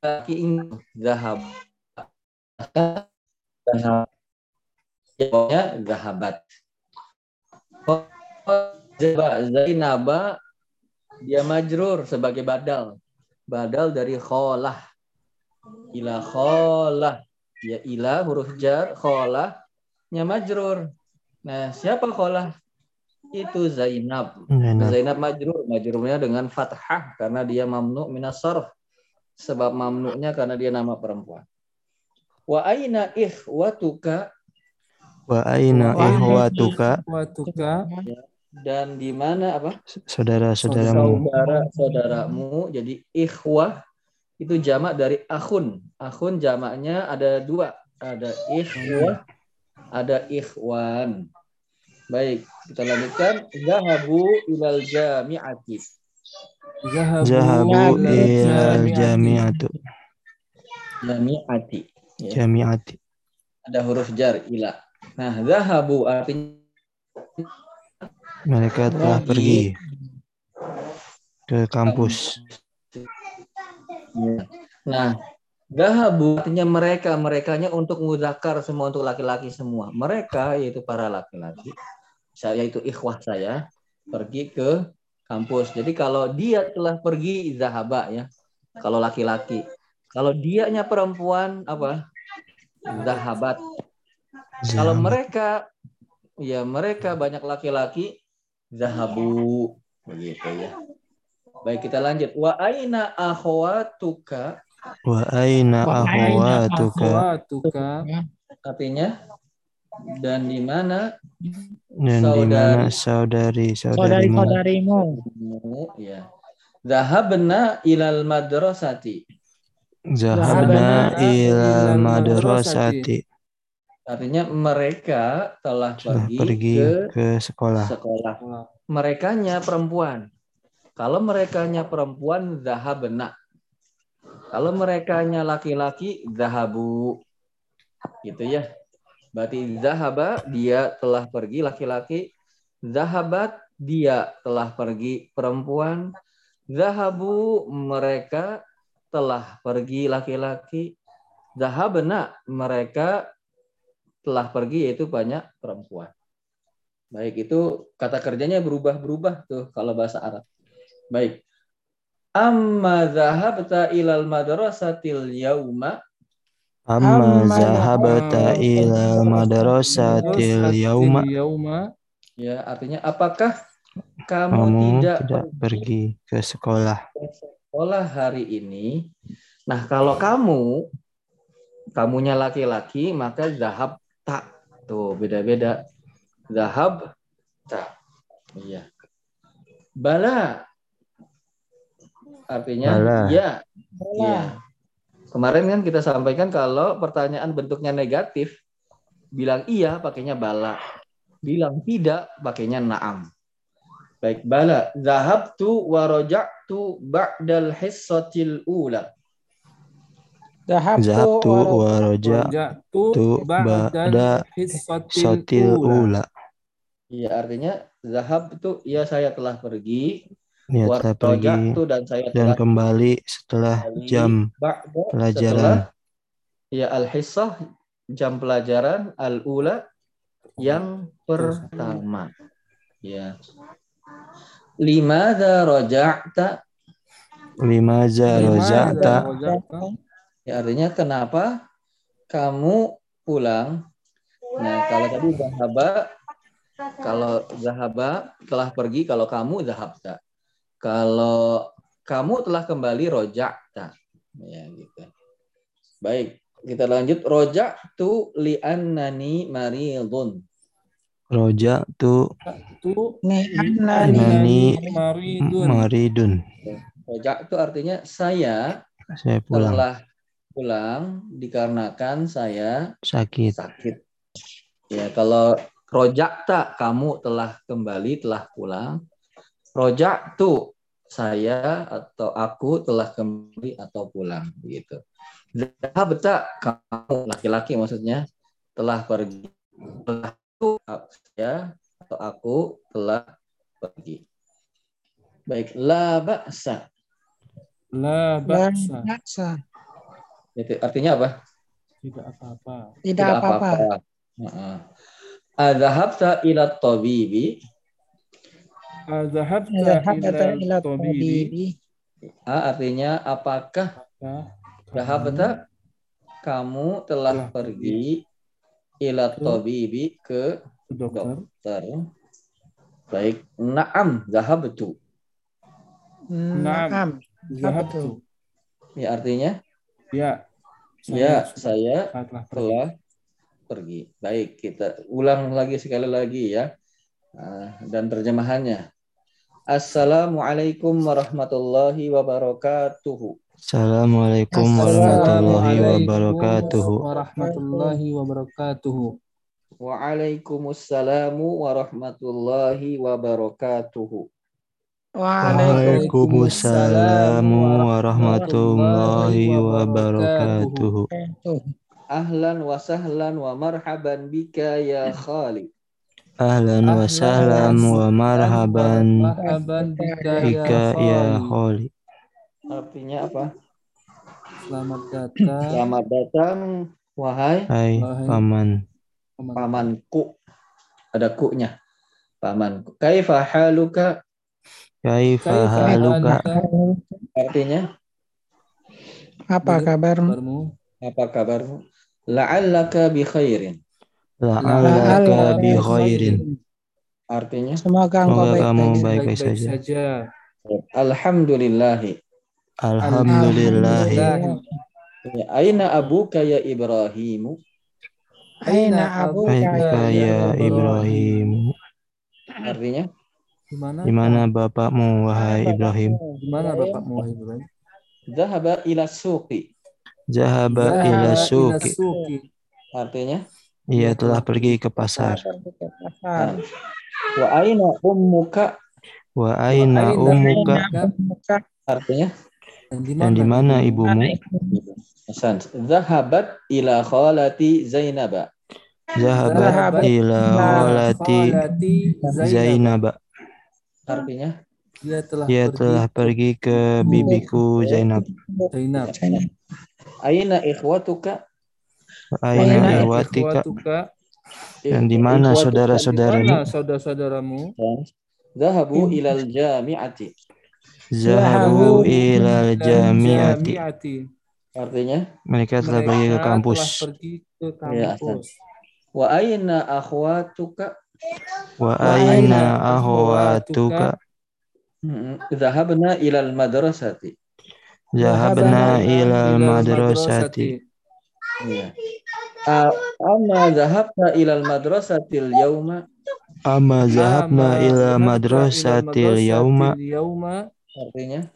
laki ini zahab. Jawabnya zahabat. Zainaba dia majrur sebagai badal. Badal dari kholah. Ila kholah. Ya ila huruf jar, kholah. Nya majrur. Nah, siapa kholah? Itu Zainab. Zainab. Zainab majrur. Majrurnya dengan fathah karena dia mamnu minas sarf. Sebab mamnunya karena dia nama perempuan. Wa aina ikhwatuka? Wa aina Wa aina ihwatuka Watuka dan di mana apa? saudara-saudaramu. saudara saudaramu. Jadi ikhwah itu jamak dari akhun. Akhun jamaknya ada dua. Ada ikhwah ada ikhwan. Baik kita lanjutkan. Zahabu ilal jami'ati Zahabu ila ilal jami'atu. jami'ati ya. Jami'ati. ada huruf jar ila nah zahabu artinya Mereka telah Pergi. pergi ke kampus. Ya. Nah, Zahabu artinya mereka, merekanya untuk mudakar semua untuk laki-laki semua. Mereka yaitu para laki-laki, saya itu ikhwah saya pergi ke kampus. Jadi kalau dia telah pergi zahaba ya. Kalau laki-laki. Kalau dianya perempuan apa? Zahabat. Kalau mereka ya mereka banyak laki-laki zahabu begitu ya. Baik kita lanjut. Wa aina akhwatuka Wa aina akhwatuka artinya dan di mana dan di mana saudari-saudarimu Saudari-saudarimu. ya. Zahabna ilal madrasati. zahabna ilal madrasati Artinya mereka telah telah pergi, pergi ke ke sekolah. sekolah. Merekanya perempuan. Kalau merekanya perempuan zahabna. Kalau merekanya laki-laki zahabu. Gitu ya. Berarti zahaba dia telah pergi laki-laki. Zahabat dia telah pergi perempuan. Zahabu mereka telah pergi laki-laki. Zahabna mereka telah pergi yaitu banyak perempuan. Baik, itu kata kerjanya berubah-berubah tuh kalau bahasa Arab. Baik. Amma zahabta ilal madrasatil yauma Amma zahabta ilal madrasatil yauma yauma ya artinya apakah kamu, kamu tidak, tidak pergi ke sekolah. ke sekolah hari ini? Nah, kalau kamu kamunya laki-laki maka zahab tak. Tuh, beda-beda. Zahab tak. Iya. Bala artinya Bala. ya. Iya. Kemarin kan kita sampaikan kalau pertanyaan bentuknya negatif, bilang iya pakainya bala. Bilang tidak pakainya naam. Baik, bala. Zahabtu wa raja'tu ba'dal hissatil ula. Zahabtu Zahabtu wa raja'tu Raja'tu ba'da hissatil satil ula ula. Iya, artinya zahab itu ya saya telah pergi, Ya wa telah pergi dan saya dan kembali setelah kembali jam pelajaran. setelah ya al-hissah jam pelajaran al-ula yang pertama. Ya. Limadza raja'ta? Limaza roja'ta Raja'ta Ya artinya kenapa kamu pulang? Nah, kalau tadi zahaba kalau zahaba telah pergi, kalau kamu zahabta. Kalau kamu telah kembali roja'ta. Ya gitu. Baik, kita lanjut roja'tu li'annani maridun. roja'tu tu Ni'annani Inani maridun maridun. Roja'tu artinya saya Saya pulang telah pulang dikarenakan saya sakit. sakit. Ya, kalau rojakta kamu telah kembali, telah pulang. Rojak tuh saya atau aku telah kembali atau pulang begitu. Zahabta kamu laki-laki maksudnya telah pergi. Telah saya atau aku telah pergi. Baik, la ba'sa. La ba'sa. ba'sa. Itu artinya apa? Tidak apa-apa. Tidak apa-apa. Heeh. Adzahabta ila tabibi? Zahabata ila tabibi. Ah, artinya apakah Zahabta kamu telah pergi ila tabibi ke dokter? dokter? Baik, na'am zahabtu. Naam. Zahabtu. Ya artinya Ya. ya saya saya telah pergi. telah pergi. Baik, kita ulang lagi sekali lagi ya. Ah, dan terjemahannya. Assalamualaikum warahmatullahi wabarakatuh. Assalamualaikum warahmatullahi wabarakatuh. warahmatullahi wabarakatuh. Waalaikumsalam warahmatullahi wabarakatuh. Waalaikumsalam warahmatullahi wabarakatuh. Ahlan wa sahlan wa marhaban bika ya Khalid. Ahlan wa sahlan wa marhaban bika ya. Khali. Artinya apa? Selamat datang. Selamat datang wahai Hai Wahai paman. pamanku. Ada ku-nya. Pamanku. Kaifa haluka? Kaifa haluka? Artinya Apa kabarmu? Kabarmu? apa kabarmu? La'allaka bi khairin. La'allaka bi khairin. Artinya Semoga engkau Semoga kamu baik-baik. baik-baik Baik-baik saja. saja. alhamdulillahi. Alhamdulillahi. Ya, Aina abuka ya Ibrahimu? Aina abuka ya ya Ibrahim. Artinya Di mana? Di mana bapakmu wahai Ibrahim? Di mana bapakmu wahai Ibrahim? Zahaba ila suqi. Zahaba ila suqi. Artinya Ia telah pergi ke pasar. Wa aina ummuka? Wa aina ummuka? Muka Artinya Dan di mana ibumu? Hasan. Zahabat ila khalati Zainaba. Zahabat ila khalati Zainab. Zainab. Artinya Dia telah Ia pergi telah pergi ke bibiku Zainab. Zainab. aina ikhwatuka? Aina? Ikhwatuka. Dan di mana saudara-saudaramu? Saudara-saudaramu? Zahabu ilal jami'ati. Zahabu ilal jami'ati. Artinya Mereka telah pergi ke kampus. pergi ke Ya, kampus. wa aina akhwatuka? Wa aina ahwatuka? Hmm, Zahabna ilal madrasati. Zahabna ilal Ilal madrasati. Iya. A- Amma zahabta ilal madrasatil yauma? Amma zahabna ila madrasatil yauma. Artinya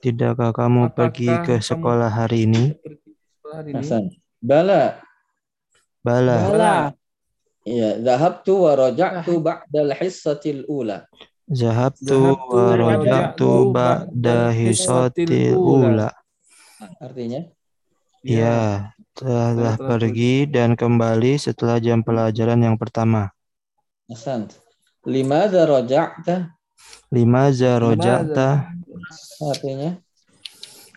Tidakkah kamu Apakah pergi ke sekolah hari ini? Hasan. Bala. Bala. Bala. Iya, zahabtu wa raja'tu ba'dal hissatil ula. Zahabtu wa wa raja'tu ba'da hisatil ula. Artinya Ya, telah telah pergi dan kembali setelah jam pelajaran yang pertama. Hasan. Limadza raja'ta? Limaza roja'ta? Artinya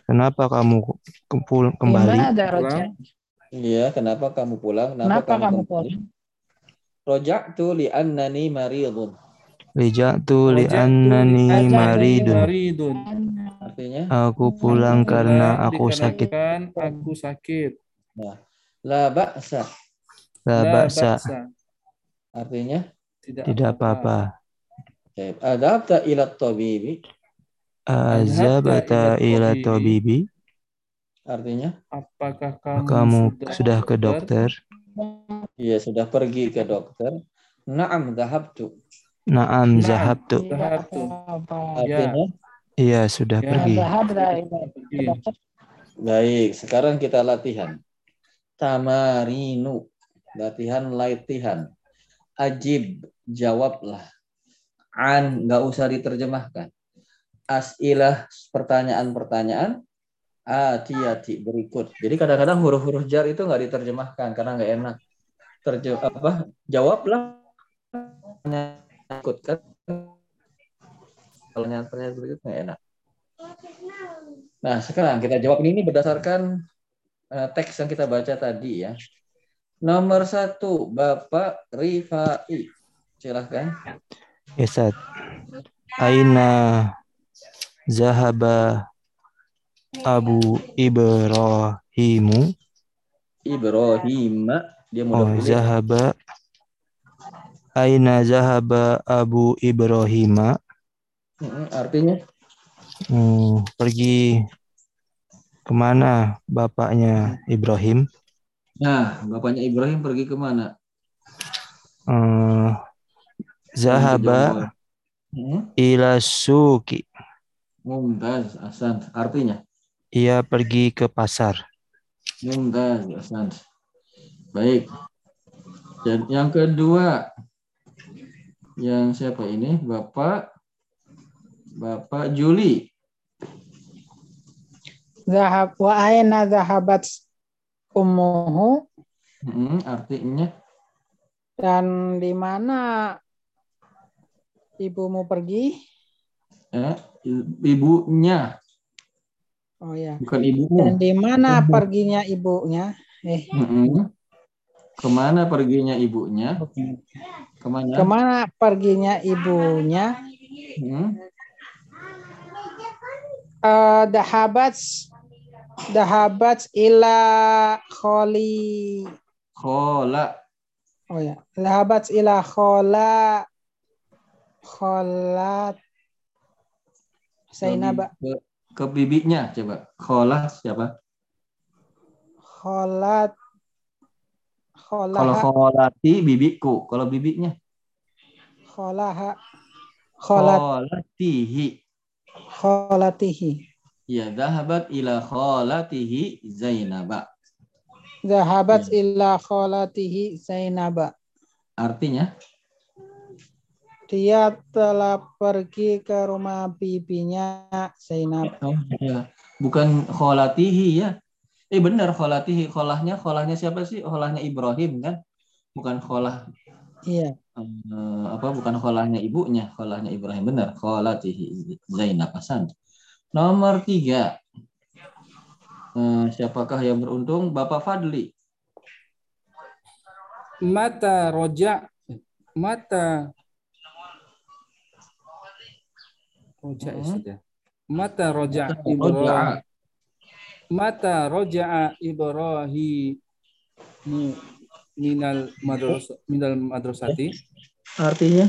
Kenapa kamu kempul- kembali? Roja? Iya, kenapa kamu pulang? Kenapa kamu kembali? pulang? Raja'tu li'annani maridun. Lija'tu Raja'tu li'annani li'annani maridun. maridun. Artinya Aku pulang karena aku sakit. aku sakit. La ba'sa. La ba'sa. Artinya Tidak, Tidak apa-apa. Baik. Adabta ila tabibi. Azabata ila tabibi? Artinya Apakah kamu, Kamu sudah ke dokter? iya sudah pergi ke dokter. Na'am dhahabtu. Naam Naam. zahabtu. Zahabtu. Artinya Iya, sudah Ya. Pergi. baik, sekarang kita latihan. Tamarinu. Latihan latihan. Ajib, jawablah. An, nggak usah diterjemahkan. Asilah, pertanyaan-pertanyaan. Ati-ati, berikut. Jadi kadang-kadang huruf-huruf jar itu nggak diterjemahkan karena nggak enak. Terjem apa? Jawablah. Ikut kan? Pertanyaan-pertanyaan berikut nggak enak. Nah, sekarang kita jawab ini berdasarkan teks yang kita baca tadi ya. Nomor satu, Bapak Rifai. Silahkan. Ya, Ustaz. Aina zahaba Abu Ibrahimu. Ibrahim. Dia mudah Oh, kuliah. zahaba. Aina zahaba Abu Ibrahima. Artinya? Hmm, pergi ke mana bapaknya Ibrahim? Nah, bapaknya Ibrahim pergi ke mana? Eh, zahaba Hmm, ila suki. Mumtaz, Hasan. Artinya? Ia pergi ke pasar. Mumtaz, Hasan. Baik. Dan yang kedua, yang siapa ini? Bapak Bapak Juli. Zahab wa aina zahabat ummuhu Hmm, artinya dan di mana ibumu pergi? eh, ibunya, Oh ya. bukan ibumu. Dan di mana perginya ibunya? Eh, Mm-mm. Ke mana perginya ibunya? Ke mana? ke mana perginya ibunya? Hmm, Eh, dahabat dahabat ila kholi Khola. Oh ya, Zahabat ila khola kholat Zainab Ke, ke bibinya coba. Khola siapa? kholat Kalau kholah kholati bibiku. Kalau bibinya? kholaha kholat Kholatihi. kholatihi Ya, zahabat ila kholatihi Zainaba. Zahabat Ya. ila kholatihi Zainab Artinya? Dia telah pergi ke rumah bibinya Zainab. Oh, ya. Bukan kholatihi ya. Eh benar kholatihi. Kholahnya, kholahnya siapa sih? Kholahnya Ibrahim kan? Bukan kholah Iya. eh, apa bukan kholahnya ibunya, kholahnya Ibrahim benar. Kholatihi Zainab Hasan. Nomor tiga. Eh, siapakah yang beruntung? Bapak Fadli. Mata roja. Mata. Roja ya, Hmm. Ustaz ya. Mata roja Mata Ibrahim. Mata roja'a Ibrahim minal madros minal madrasati. Artinya?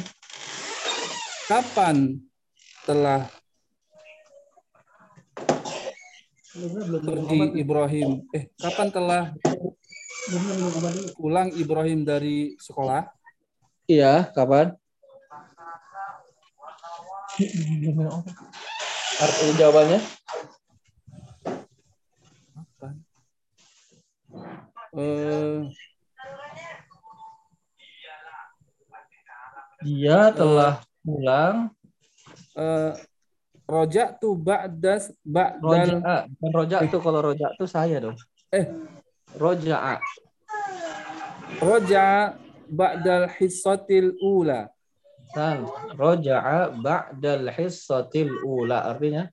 Kapan telah pergi Ibrahim? Eh, kapan telah pulang Ibrahim dari sekolah? Iya, kapan? Arti jawabannya? Kapan? Eh, Dia telah pulang eh, roja tuh ba'das ba'dal. Bukan roja tuh kalau roja tuh saya dong. eh Roja'a. roja ba'dal hissatil ula. San. Roja'a ba'dal hissatil ula. Artinya?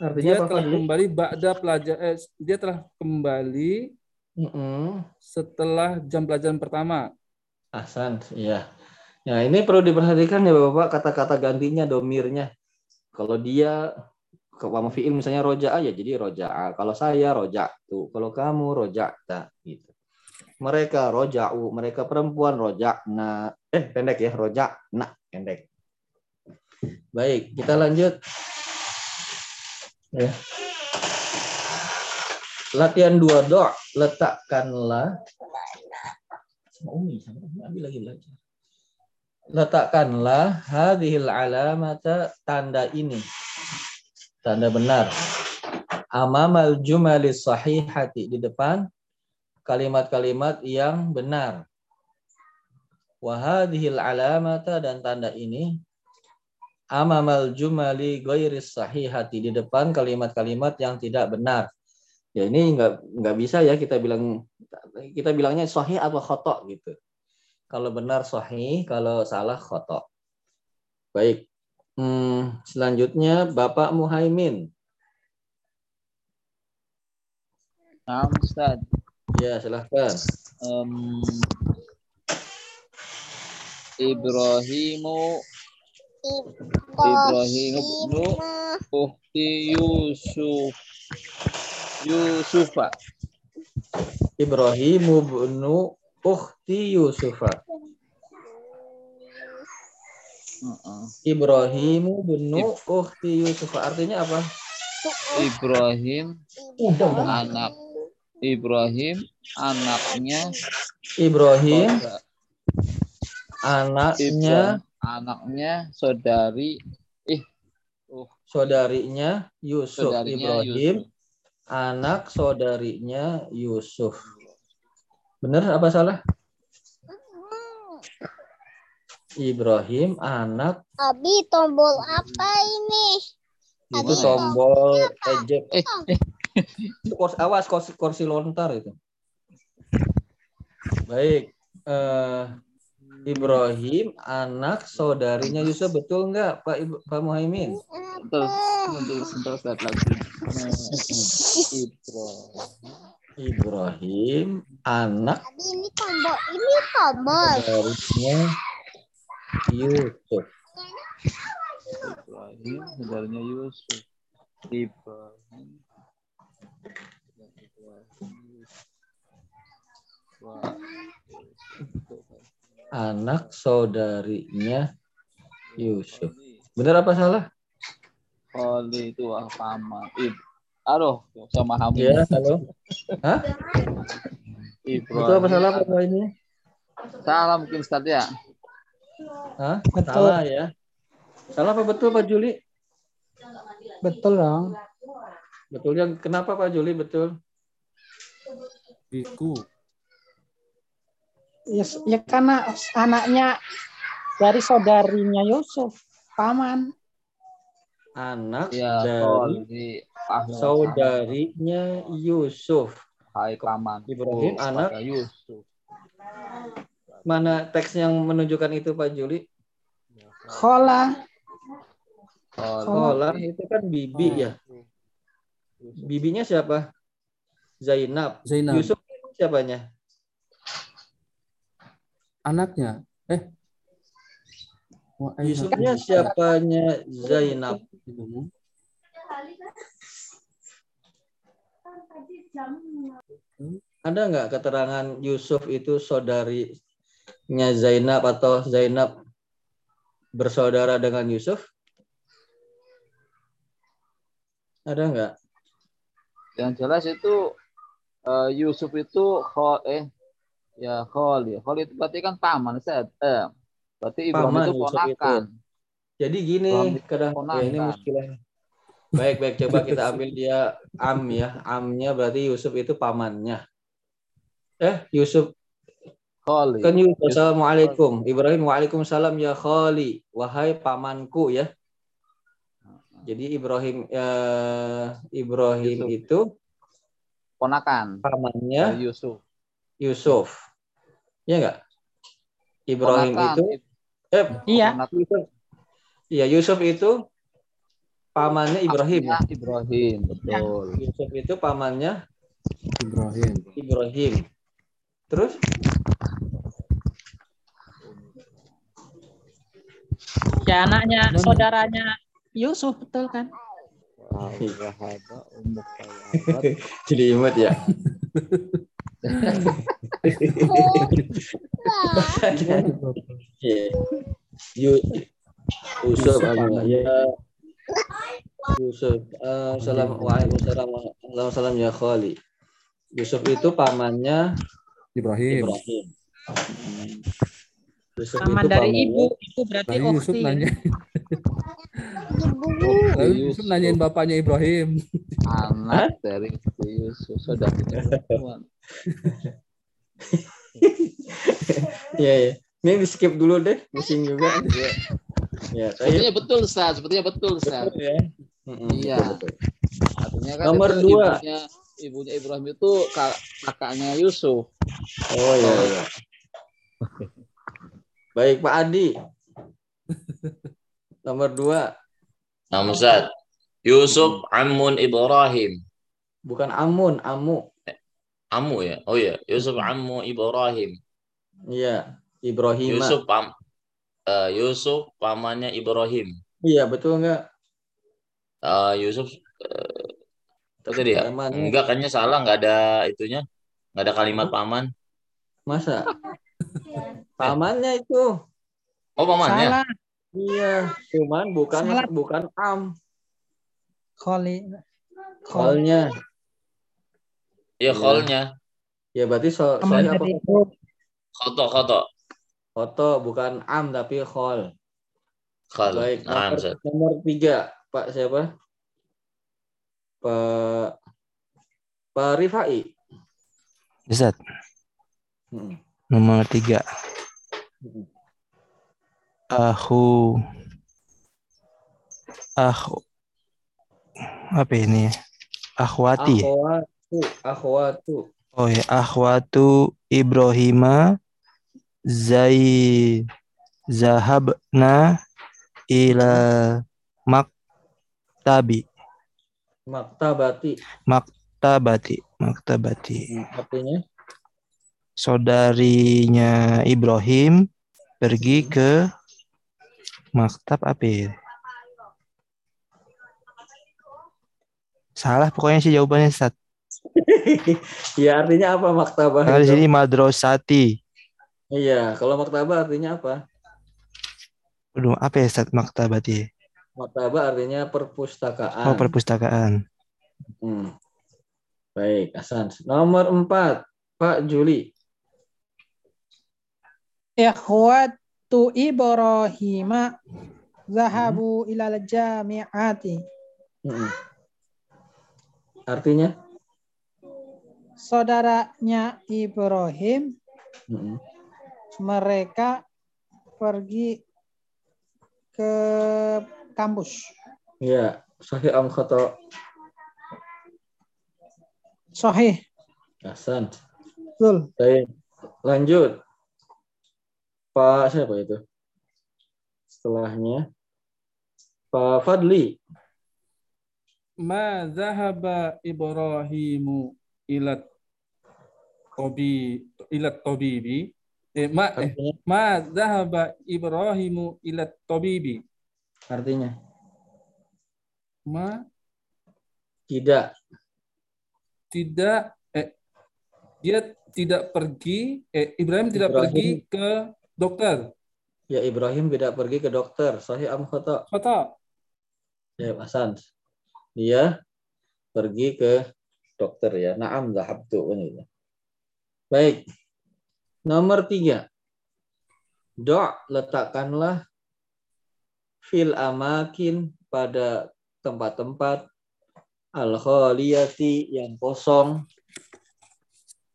Artinya Dia apa telah Fadli? kembali ba'da pelajar eh, dia telah kembali Mm-mm. setelah jam pelajaran pertama. Ahsan, iya. Nah, ini perlu diperhatikan ya Bapak kata-kata gantinya domirnya. Kalau dia sama fiil misalnya roja'a ya jadi roja'a. Kalau saya roja'tu, kalau kamu roja'ta gitu. Mereka roja'u, mereka perempuan roja'na. Eh, pendek ya, roja'na, pendek. Baik, kita lanjut. Ya. Latihan dua do, letakkanlah sama Umi, sama Umi ambil lagi belajar. Letakkanlah hadhil alamata tanda ini. Tanda benar. Amamal jumalis sahihati di depan kalimat-kalimat yang benar. Wa hadhil alamata dan tanda ini amamal jumali ghairis sahihati di depan kalimat-kalimat yang tidak benar. Ya ini nggak nggak bisa ya kita bilang kita bilangnya sahih atau khotok gitu. Kalau benar sahih, kalau salah khotok. Baik. Hmm, selanjutnya Bapak Muhaimin. Nah, Ustaz. Ya, silahkan. Em, Ibrahimu Ibrahimu ibnu Ukti Yusuf Yusufa Ibrahim ibnu ukhti Yusufa. Heeh. Ibrahim ibnu ukhti Yusufa. Artinya apa? Ibrahim Udah, udah. anak Ibrahim anaknya Ibrahim saudara- anaknya anaknya saudari saudarinya Yusuf. saudarinya Ibrahim Yusuf. anak saudarinya Yusuf. Benar apa salah? Ibrahim anak Abi tombol apa ini? itu Gimana ya? tombol ejek. Eh, Itu kursi, awas kursi, kursi lontar itu. Baik. Eh, Ibrahim anak saudarinya Yusuf betul nggak Pak Ibu, Pak Muhaimin? Sebentar, sebentar, Ustaz, lagi. Eh, Ibrahim Ibrahim anak Abi ini tombol, ini tombol. saudarinya Yusuf. Ibrahim saudaranya Yusuf Ibrahim Ibrahim Anak saudarinya Yusuf. Benar apa salah? Kali itu wah paman Ib Aduh, sama Hamid. Ya, halo. Hah? Ibrahim. Betul apa salah Pak Muhaimin? Salah mungkin Ustaz ya. Hah? Betul. Salah ya. Salah apa betul Pak Juli? Betul dong. Betulnya kenapa Pak Juli betul? Biku. Ya, ya karena anaknya dari saudarinya Yusuf, paman. Anak Ya, dari saudarinya Yusuf. Hai paman. Ibrahim, Oh, anak. Yusuf. Mana teks yang menunjukkan itu Pak Juli? Khola, Kali Kola itu kan bibi ya. Bibinya siapa? Zainab. Zainab. Yusuf siapanya? Anaknya. Eh. Yusufnya siapanya Zainab? Ada nggak keterangan Yusuf itu saudarinya Zainab atau Zainab bersaudara dengan Yusuf? Ada nggak? Yang jelas itu eh, Yusuf itu khol eh ya khol ya. Khol itu berarti kan paman Ustaz. Eh, berarti Ibrahim Paman itu ponakan. Jadi gini, kadang ponakan. ya ini muskilah. Baik, baik. Coba kita ambil dia am ya. Amnya berarti Yusuf itu pamannya. Eh, Yusuf Khol. kan Yusuf. Assalamualaikum. Ibrahim waalaikumsalam ya khali. Wahai pamanku ya. Jadi Ibrahim eh, Ibrahim Yusuf. itu ponakan pamannya Yusuf. Yusuf. Ya enggak? Ibrahim Ponakan. itu eh iya. Yusuf. Iya, Yusuf itu pamannya Ibrahim. Aslinya Ibrahim, betul. Yusuf itu pamannya Ibrahim. Ibrahim. Terus Ya anaknya saudaranya Yusuf betul kan? Jadi imut ya. Iya. Yu- Yusuf ya. Yusuf. Eh, Salam Waalaikumsalam ya Khali. Yusuf itu pamannya Ibrahim. Ibrahim. Yusuf Paman itu dari pamannya- ibu, ibu berarti Lalu Yusuf nanya, lalu Yusuf. Yusuf nanyain bapaknya Ibrahim. Anak dari Yusuf. Iya, iya. Ini di skip dulu deh, pusing juga. Iya. Ya, saya Sepertinya betul, Ustaz. Sepertinya betul, Ustaz. betul ya. Iya. betul, betul. Artinya kan Nomor itu dua. Ibunya, ibunya Ibrahim itu kak- kakaknya Yusuf. Oh iya, iya. Baik Pak Adi. Nomor dua. Nah, Ustaz. Yusuf Amun Ibrahim. Bukan Amun, Amu. Amu ya? Oh iya, Yusuf Amu Ibrahim. Iya. Ibrahim. Yusuf pam eh, Yusuf pamannya Ibrahim. Iya, betul enggak? Eh, Yusuf eh, apa tadi ya? Pamannya. Enggak, kayaknya salah, nggak ada itunya. Nggak ada kalimat paman. Masa? Pamannya itu. Oh, pamannya. Salah. Iya, cuman bukan Salah. bukan am. Kholi. Khol. Kolnya. Iya, kholnya. Ya berarti so, soalnya apa? Khoto, khoto. Foto bukan am tapi khol. Khol. Baik, Nah, nomor, nomor tiga, Pak siapa? Pak Pak Rifai. Ustaz, Hmm. nomor tiga. Hmm. Aku. Aku. Apa ini? Akhwati. Akhwatu, akhwatu. Oh ya, akhwatu Ibrahima Zai Zahabna ila maktabi Maktabati. maktabati maktabati Artinya saudarinya Ibrahim pergi ke maktab apa ya? Salah pokoknya sih jawabannya Ustaz. ya artinya apa maktabah? Itu? sini madrasati. Iya, kalau maktabah artinya apa? Aduh, apa ya Ustaz maktabati? Maktabah artinya perpustakaan. Oh, perpustakaan. Hmm. Baik, Hasan. Nomor empat, Pak Juli. Ikhwatu Ibrahim zahabu ilal jami'ati. Hmm. Artinya? Saudaranya Ibrahim Hmm. mereka pergi ke kampus. Ya, sahih am khata. Sahih. Hasan. Betul. Baik, lanjut. Pak siapa itu? Setelahnya Pak Fadli. Ma zahaba Ibrahimu ila tobi ila tobibi. Eh, ma eh, ma zahaba Ibrahimu ila tobibi. artinya Ma tidak. tidak eh dia tidak pergi eh Ibrahim tidak Ibrahim. pergi ke dokter. Ya Ibrahim tidak pergi ke dokter. Sahih am khata. Kata Ya, Hasan. Dia pergi ke dokter ya. Naam zahabtu. Ini. Baik. Nomor tiga. Do' letakkanlah fil amakin pada tempat-tempat al khaliyati yang kosong.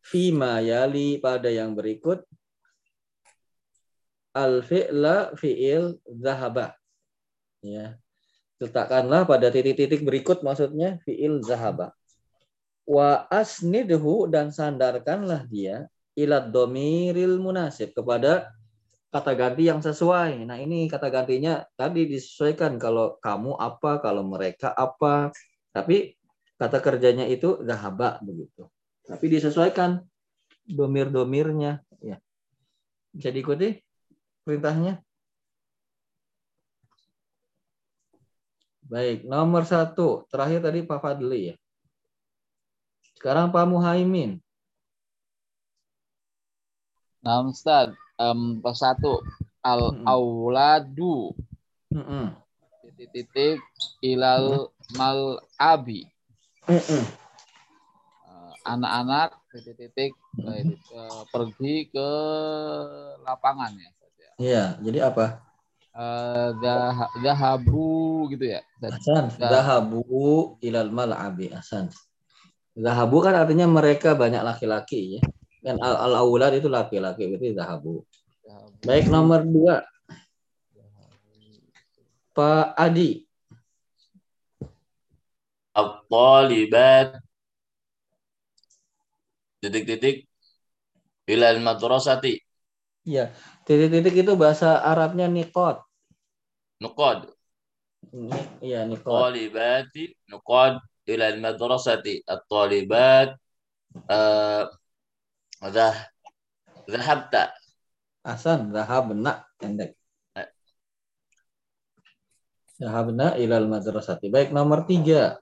Fima yali pada yang berikut. Al fi'la fi'il zahaba. Ya. Letakkanlah pada titik-titik berikut maksudnya fi'il zahaba wa asnidhu dan sandarkanlah dia ilad domiril munasib kepada kata ganti yang sesuai. Nah ini kata gantinya tadi disesuaikan kalau kamu apa, kalau mereka apa. Tapi kata kerjanya itu zahaba begitu. Tapi disesuaikan domir-domirnya. Ya. Bisa diikuti perintahnya? Baik, nomor satu. Terakhir tadi Pak Fadli ya. Sekarang Pak Muhaimin. Nah, Ustaz, pas satu al auladu Mm-mm. titik-titik ilal mal abi Mm-mm. anak-anak titik-titik eh, eh, pergi ke lapangan ya. Ya. Iya, jadi apa? Eh, dah- dahabu gitu ya. Ustaz. Hasan, Dah. zahabu ilal mal'abi. Hasan. Zahabu kan artinya mereka banyak laki-laki ya. Dan al, al aulad itu laki-laki berarti zahabu. Baik nomor dua. Pak Adi. At-talibat titik-titik ilal madrasati. Iya, titik-titik itu bahasa Arabnya nikot. Nukod. Iya, nikot. Talibati nukod ila al-madrasati at-talibat dah dahabta asan dahabna endek dahabna ila al-madrasati baik nomor tiga.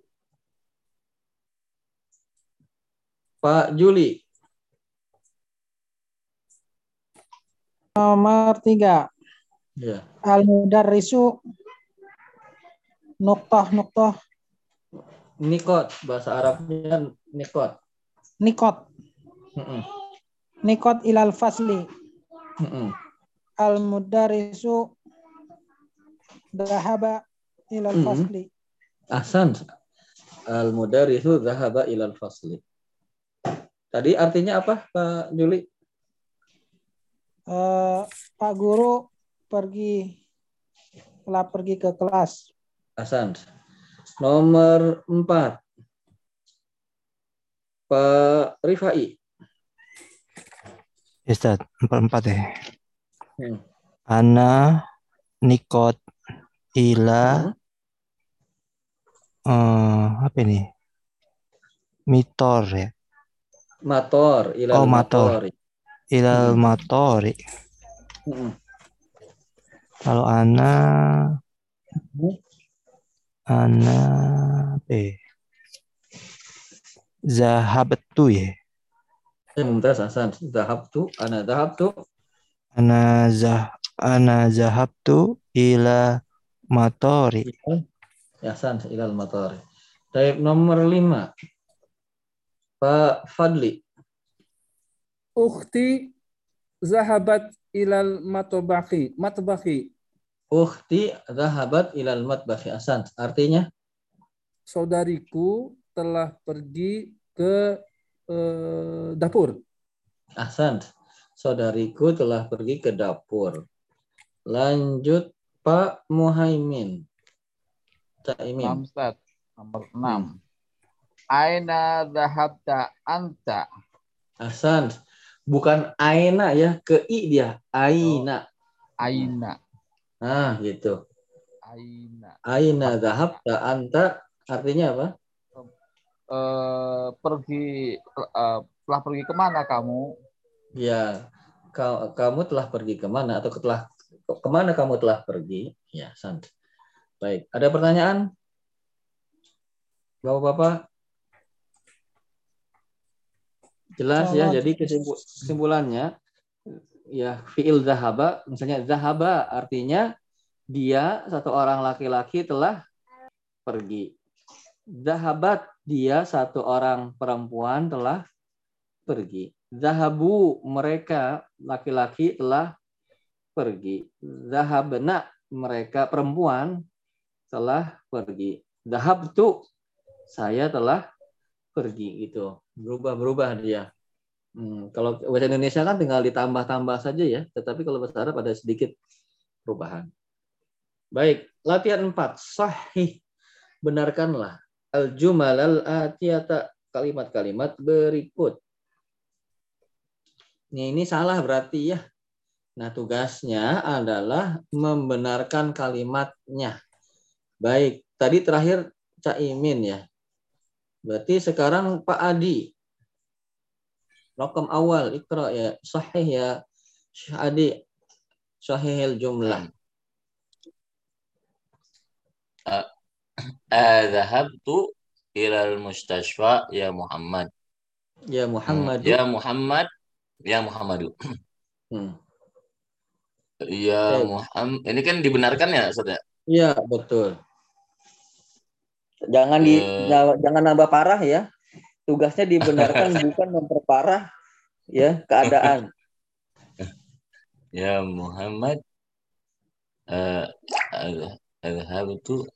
Pak Juli. Nomor tiga. Ya. al-mudarrisu. Nuktoh nuktoh Nikot, bahasa Arabnya nikot. Nikot Mm-mm. Nikot ilal fasli Mm-mm. Al-Mudarrisu Dahaba ilal Mhm. fasli Ahsan. Al-mudarrisu zahaba ilal fasli. Tadi artinya apa, Pak Juli? Eh, Pak Guru pergi telah pergi ke kelas. Ahsan. Nomor empat. Pak Rifai. Ya, Ustaz, empat-empat ya. Hmm. Ana nikot ila eh, apa ini? Mitor ya. Mator. Ilal Oh, mator. Ilal Hmm. matori. Mm-mm. Kalau ana ana apa ya? Zahabtu ya. Eh, Mumtaz Hasan. Zahabtu. Ana zahabtu. Ana zah ana zahabtu ila matori. Ya, Hasan. Ilal matori. Taib nomor lima. Pak Fadli. Ukhti zahabat ilal matbakhi. Matbakhi. Ukhti zahabat ilal matbakhi. Hasan. Artinya? Saudariku telah pergi ke eh, dapur. Ahsan. Saudariku telah pergi ke dapur. Lanjut Pak Muhaimin. Caimin. Enam Ustaz. Nomor enam. Aina dhahabta anta. Ahsan. Bukan aina ya, ke i dia. Aina. Aina. Nah, gitu. Aina. Aina zahabta anta artinya apa? Eh, pergi eh, telah pergi ke mana kamu? Ya, ka- kamu telah pergi ke mana atau telah ke mana kamu telah pergi? Ya, sant. Baik, ada pertanyaan? Bapak-bapak? Jelas ya, jadi kesimpu- kesimpulannya ya fiil zahaba, misalnya zahaba artinya dia satu orang laki-laki telah pergi. Zahabat dia satu orang perempuan telah pergi. Zahabu mereka laki-laki telah pergi. Zahabna mereka perempuan telah pergi. Zahabtu saya telah pergi gitu. Berubah-berubah dia. Hmm, kalau bahasa Indonesia kan tinggal ditambah-tambah saja ya, tetapi kalau bahasa Arab ada sedikit perubahan. Baik, latihan 4. Sahih. Benarkanlah al-jumal al-atiyata kalimat-kalimat berikut. Ini, ini salah berarti ya. Nah, tugasnya adalah membenarkan kalimatnya. Baik, tadi terakhir Caimin ya. Berarti sekarang Pak Adi. Rokom awal ikra ya sahih ya Adi sahih jumlah. Zahabtu ilal mustashfa ya Muhammad. Ya Muhammad. Ya Muhammad. Ya Muhammadu. Hmm. Ya eh. Muhammad. Ini kan dibenarkan ya Ustaz ya? Iya, betul. Jangan di uh, jangan nambah parah ya. Tugasnya dibenarkan bukan memperparah ya keadaan. Ya Muhammad. Eh, adh- adhabtu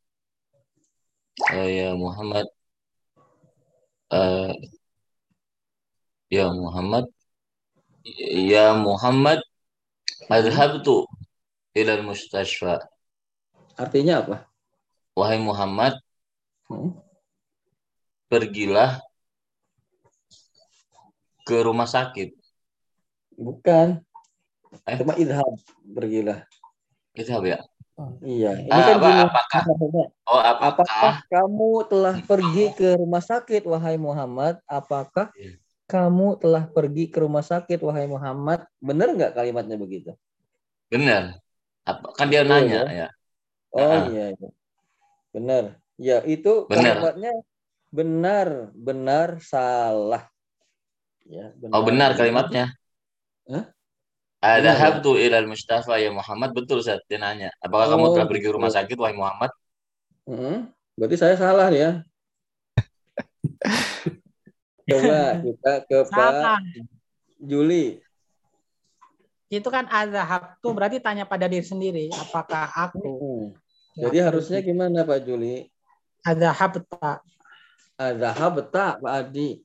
eh, ya Muhammad. Eh, ya Muhammad. Ya Muhammad. Adhabtu ila mustashfa. Artinya apa? Wahai Muhammad, Hmm. pergilah ke rumah sakit. Bukan. Eh? Cuma idhab pergilah. Itu apa ya? Iya, ini Ah, kan apa, gini. apakah? Oh, apakah? Apakah kamu telah pergi ke rumah sakit, wahai Muhammad? Apakah Iya. kamu telah pergi ke rumah sakit, wahai Muhammad? Benar nggak kalimatnya begitu? Benar. Apa, kan dia Betul, nanya ya. ya. Oh Ah. iya, iya. benar. Ya itu Benar. kalimatnya benar, benar, salah. Ya, Oh benar kalimatnya. Hah? Ada Benar, ya? habtu ilal Mustafa ya Muhammad betul Ustaz dia nanya. Apakah kamu Oh, telah pergi ke rumah betul. sakit wahai Muhammad? Mm-mm. Berarti saya salah ya. Coba kita ke Pak. Juli. Itu kan azhab tuh berarti tanya pada diri sendiri, apakah aku Mm. Jadi harusnya gimana Pak Juli? azhab tak? Azhab tak Pak Adi?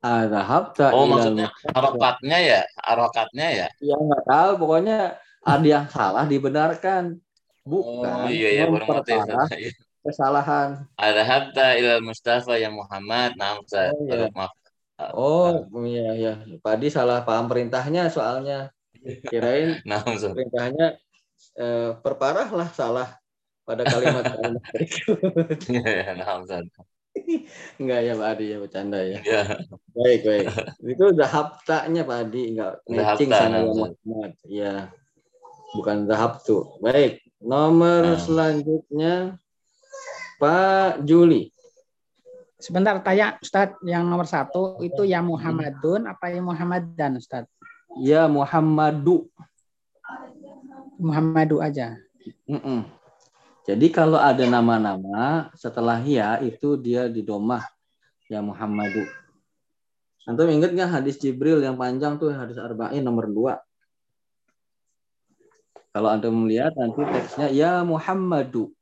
Azhab tak Oh ilal maksudnya harokatnya ya, harokatnya ya. Ya nggak tahu, pokoknya ada yang salah dibenarkan. Bukan Oh iya ya memperparah Ustaz. Iya. kesalahan. Ada habta ilal Mustafa ya Muhammad. Nah Ustaz, Oh, iya. Maaf. Oh iya iya, Pak Adi salah paham perintahnya soalnya. Kirain Nah Ustaz. perintahnya eh, perparahlah salah pada kalimat-kalimat berikut. Nah Ustaz. Enggak ya Pak Adi ya bercanda ya. Ya. Baik baik. Itu udah haptanya Pak Adi, enggak matching sama Ustaz. Muhammad. Iya. Bukan zahab tuh. Baik. Nomor Nah. selanjutnya Pak Juli. Sebentar tanya Ustadz yang nomor satu itu ya Muhammadun apa ya Muhammadan Ustadz? Ya Muhammadu. Muhammadu aja. Mm-mm. Jadi kalau ada nama-nama setelah ya itu dia di domah ya Muhammadu. Antum ingat nggak hadis Jibril yang panjang tuh hadis Arba'in nomor 2. Kalau antum melihat nanti teksnya ya Muhammadu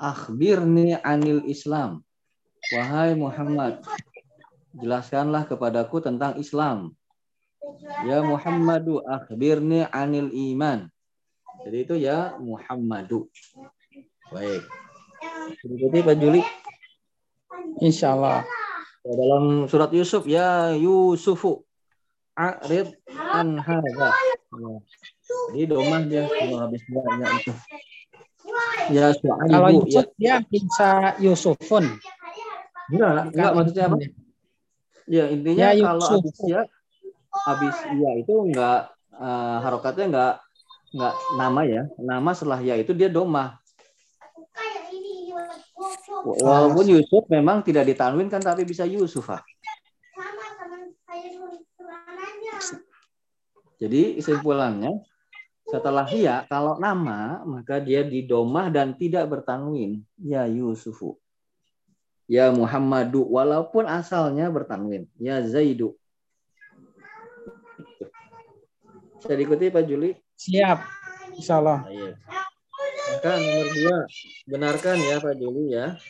akhbirni anil Islam. Wahai Muhammad, jelaskanlah kepadaku tentang Islam. Ya Muhammadu akhbirni anil iman. Jadi itu ya Muhammadu. Baik. Berikutnya Pak Juli. Insya Allah. Dalam surat Yusuf ya Yusufu a'rid an hadza. Ya. Jadi domah dia kalau habis doanya itu. Ya Kalau Su'aibu ya. Yusuf dia bisa Yusufun. Enggak, enggak maksudnya apa? Ya intinya Ya, kalau habis ya habis ya itu enggak eh, harokatnya enggak enggak nama ya. Nama setelah ya itu dia domah. Walaupun Yusuf memang tidak ditanwin kan tapi bisa Yusuf ah. Jadi kesimpulannya setelah ya kalau nama maka dia didomah dan tidak bertanwin. Ya Yusufu. Ya Muhammadu walaupun asalnya bertanwin. Ya Zaidu. Bisa diikuti Pak Juli? Siap. Insya Allah. Baik. Maka nomor dua benarkan ya Pak Juli ya.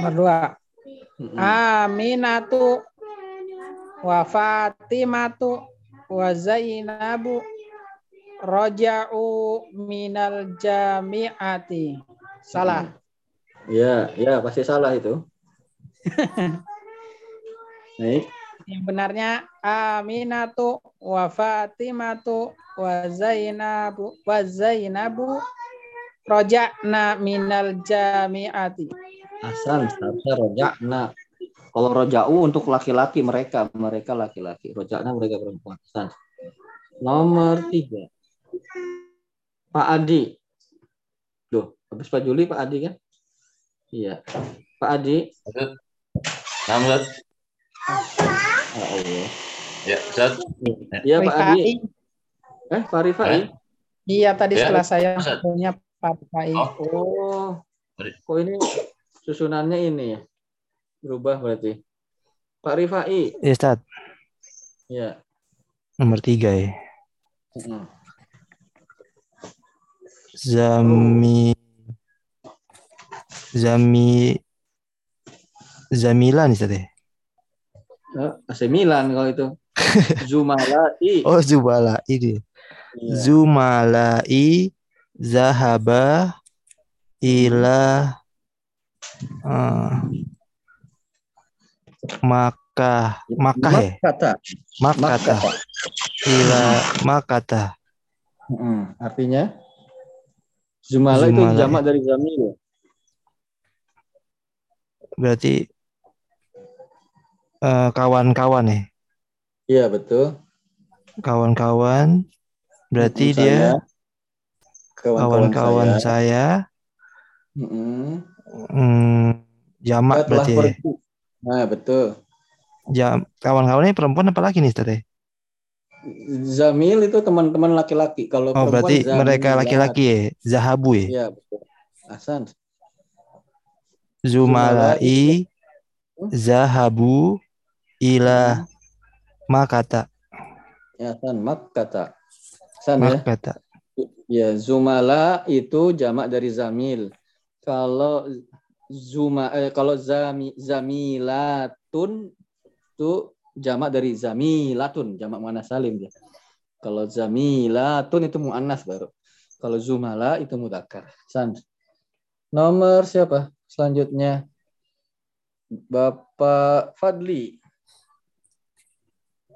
Nomor dua. Aminatu wa Fatimatu wa Zainabu roja'u minal jami'ati. Salah. Ya, ya pasti salah itu. Baik. Yang benarnya Aminatu wa Fatimatu wa Zainabu wa Zainabu roja'na minal jami'ati. Hasan seharusnya rojakna. Kalau roja'u untuk laki-laki mereka, mereka laki-laki. Rojakna mereka perempuan. Hasan. Nomor tiga. Pak Adi. Duh, habis Pak Juli Pak Adi kan? Iya. Pak Adi. Nah Ustaz. Ya Allah. Ya Ustaz. Iya Pak Adi. Eh, Pak Rifai. Iya tadi Ya, setelah saya punya Pak Rifai. Oh. Oh. Kok ini susunannya ini ya? Berubah berarti. Pak Rifai. Ya, Ustaz. Ya. Nomor tiga ya. Mm-mm. Zami Zami Zamilan Ustaz ya? Eh, AC Milan kalau itu. Zumalai. Oh Zubala ini. Iya. Zumalai Zahaba ila eh, Makkah Makkah ya? Kata. Makkata ila Makkata Mm-mm. Artinya? Zumala, itu Zumala, jamak dari zamil. Berarti eh, kawan-kawan ya. Iya, betul. Kawan-kawan. Berarti Mm-mm, dia. Kawan-kawan kawan-kawan saya. saya. Hmm, jamak telah berarti ya. Nah, betul. Jam, kawan-kawannya perempuan apa lagi nih Ustaz ya? Zamil itu teman-teman laki-laki. Kalau Oh, perempuan berarti mereka zamilat. laki-laki ya. Zahabu ya. Iya, betul. Hasan. Zumalai zahabu ila makata. Ya, Hasan. Mak kata. Hasan ya. Makata. Ya, zumala itu jamak dari zamil. Kalau zuma eh, kalau zami, zamilatun itu jamak dari zamilatun, jamak muannas salim dia. Kalau zamilatun itu muannas baru. Kalau zumala itu mudzakkar. San. Nomor siapa? Selanjutnya Bapak Fadli.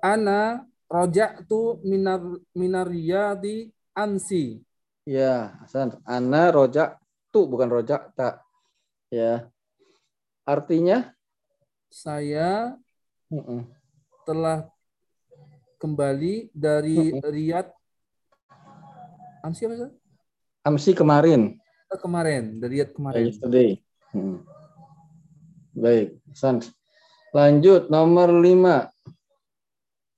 Ana roja'tu minar minariyadi ansi. Ya, Hasan. Ana rojak tu bukan rojak tak. Ya. Artinya Saya Mm-mm. telah kembali dari Mm-mm. Riyadh Ansi apa Ustaz? Amsi kemarin. Eh, Kemarin, dari Riyadh Ya, kemarin. yesterday. Hmm. Baik, San. Lanjut nomor lima.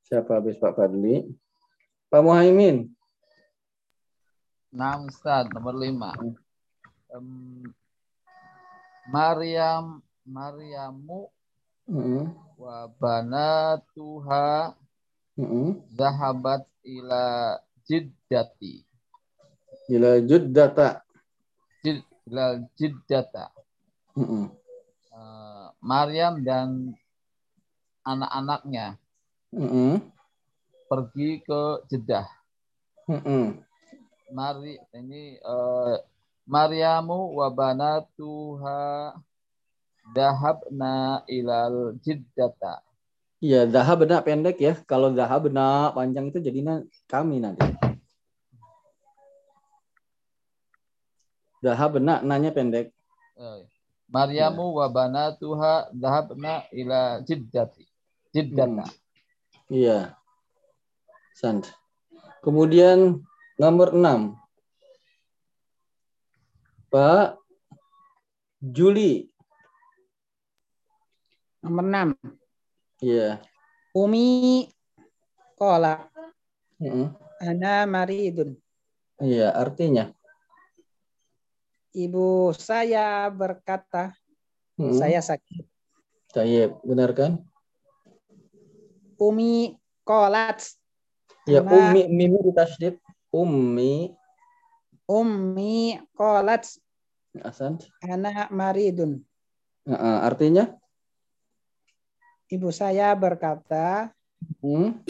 Siapa habis Pak Fadli? Pak Muhaimin. Nah, Ustaz, nomor lima. Em, Maryam, Maryamu Mm-mm. wa banatuha Mm-mm. zahabat ila jiddati. Ila juddata. Jid, ila jiddata. Mm-mm. Eh, Maryam dan anak-anaknya Mm-mm. pergi ke Jeddah. Mm-mm. Mari ini eh, Maryamu wa banatuha dahabna ilal jiddata. Iya, dahab benak pendek ya. Kalau dahab benak panjang itu jadinya kami nanti. Dahab benak nanya pendek. Eh, Maryamu wa banatuha dahabna ila jiddati. Jiddata. Iya. Sant. Kemudian nomor 6. Pak Juli. Nomor 6. Iya. Umi kola Mm-mm. ana maridun. Iya, artinya. Ibu saya berkata, Mm-mm. saya sakit. Tayyib, benar kan? Umi kolat. Ya, ummi mimi ditasydid. Ummi Umi kolat Hasan. ana maridun. Nah, artinya? Ibu saya berkata, Hmm?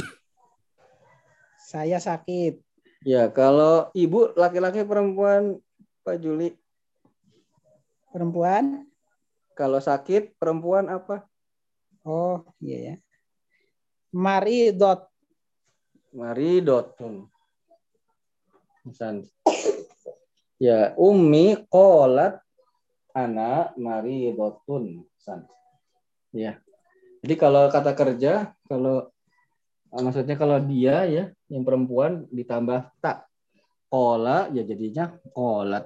saya sakit. Ya, kalau ibu laki-laki perempuan Pak Juli, Perempuan? kalau sakit perempuan apa? Oh, iya ya. Maridot. Maridotun. Hasan. Ya, ummi qalat ana maridotun. Hasan. Ya. Jadi kalau kata kerja, kalau ah, maksudnya kalau dia ya yang perempuan ditambah tak kola ya jadinya kolat.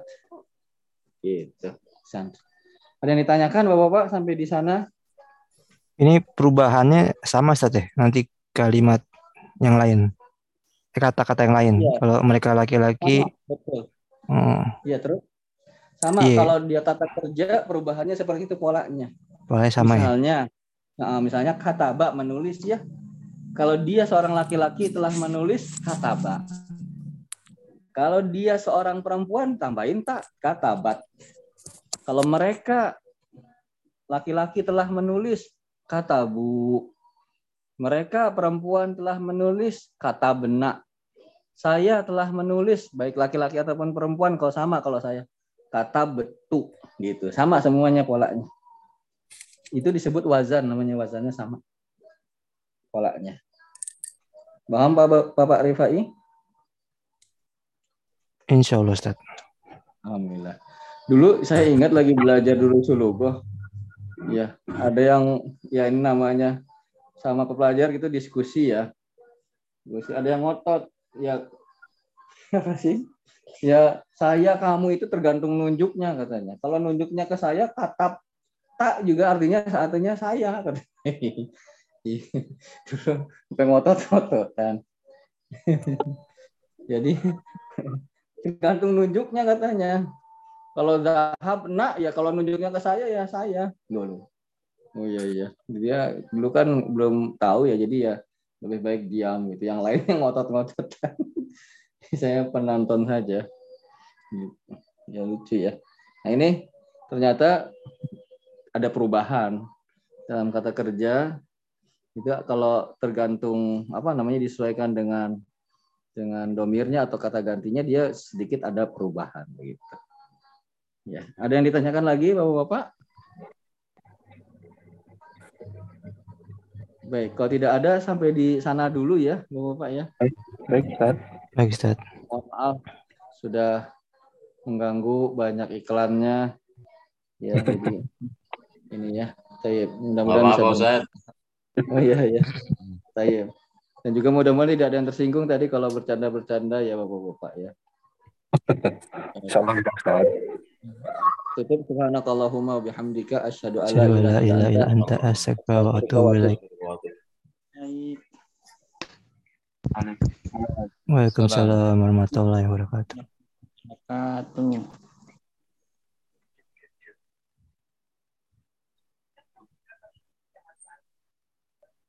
Gitu. Hasan. Ada yang ditanyakan Bapak-bapak sampai di sana? Ini perubahannya sama Ustaz ya. Nanti kalimat yang lain. Kata-kata yang lain. Iya. Kalau mereka laki-laki, Sama, betul. hmm, Iya terus. Sama Iya. kalau dia tata kerja perubahannya seperti itu polanya. boleh sama ya. misalnya, misalnya kataba menulis ya. Kalau dia seorang laki-laki telah menulis kataba. Kalau dia seorang perempuan tambahin tak katabat. Kalau mereka laki-laki telah menulis katabu. Mereka perempuan telah menulis kata benak. Saya telah menulis baik laki-laki ataupun perempuan kalau sama kalau saya kata betu gitu. Sama semuanya polanya. Itu disebut wazan namanya wazannya sama polanya. Paham Bapak, Bapak Rifai? Insya Allah Ustaz. Alhamdulillah. Dulu saya ingat lagi belajar dulu sulugoh. Ya, ada yang ya ini namanya sama pelajar gitu diskusi ya. Diskusi ada yang ngotot. Ya apa sih? Ya saya kamu itu tergantung nunjuknya katanya. Kalau nunjuknya ke saya katap tak juga artinya artinya saya katanya. Dulu sampai ngotot-ngotot kan. Jadi tergantung nunjuknya katanya. Kalau zahab nak ya kalau nunjuknya ke saya ya saya dulu. Oh iya iya. Dia dulu kan belum tahu ya jadi ya lebih baik diam gitu. Yang lain yang ngotot-ngotot saya penonton saja. Gitu. Ya lucu ya. Nah ini ternyata ada perubahan dalam kata kerja juga kalau tergantung apa namanya disesuaikan dengan dengan domirnya atau kata gantinya dia sedikit ada perubahan begitu. Ya, ada yang ditanyakan lagi Bapak-bapak? Baik, kalau tidak ada sampai di sana dulu ya, Bapak-bapak ya. Baik, Ustaz. Baik, Ustaz. Mohon maaf sudah mengganggu banyak iklannya. Ya, jadi ini ya. Saya mudah-mudahan bisa Ustaz. Oh iya iya. Saya. Dan juga mudah-mudahan tidak ada yang tersinggung tadi kalau bercanda-bercanda ya Bapak-bapak ya. Insyaallah Ustaz. Tutup subhanakallahumma wa bihamdika asyhadu an la ilaha illa anta astaghfiruka wa atubu ilaik. Baik. Waalaikumsalam warahmatullahi wabarakatuh. Wabarakatuh.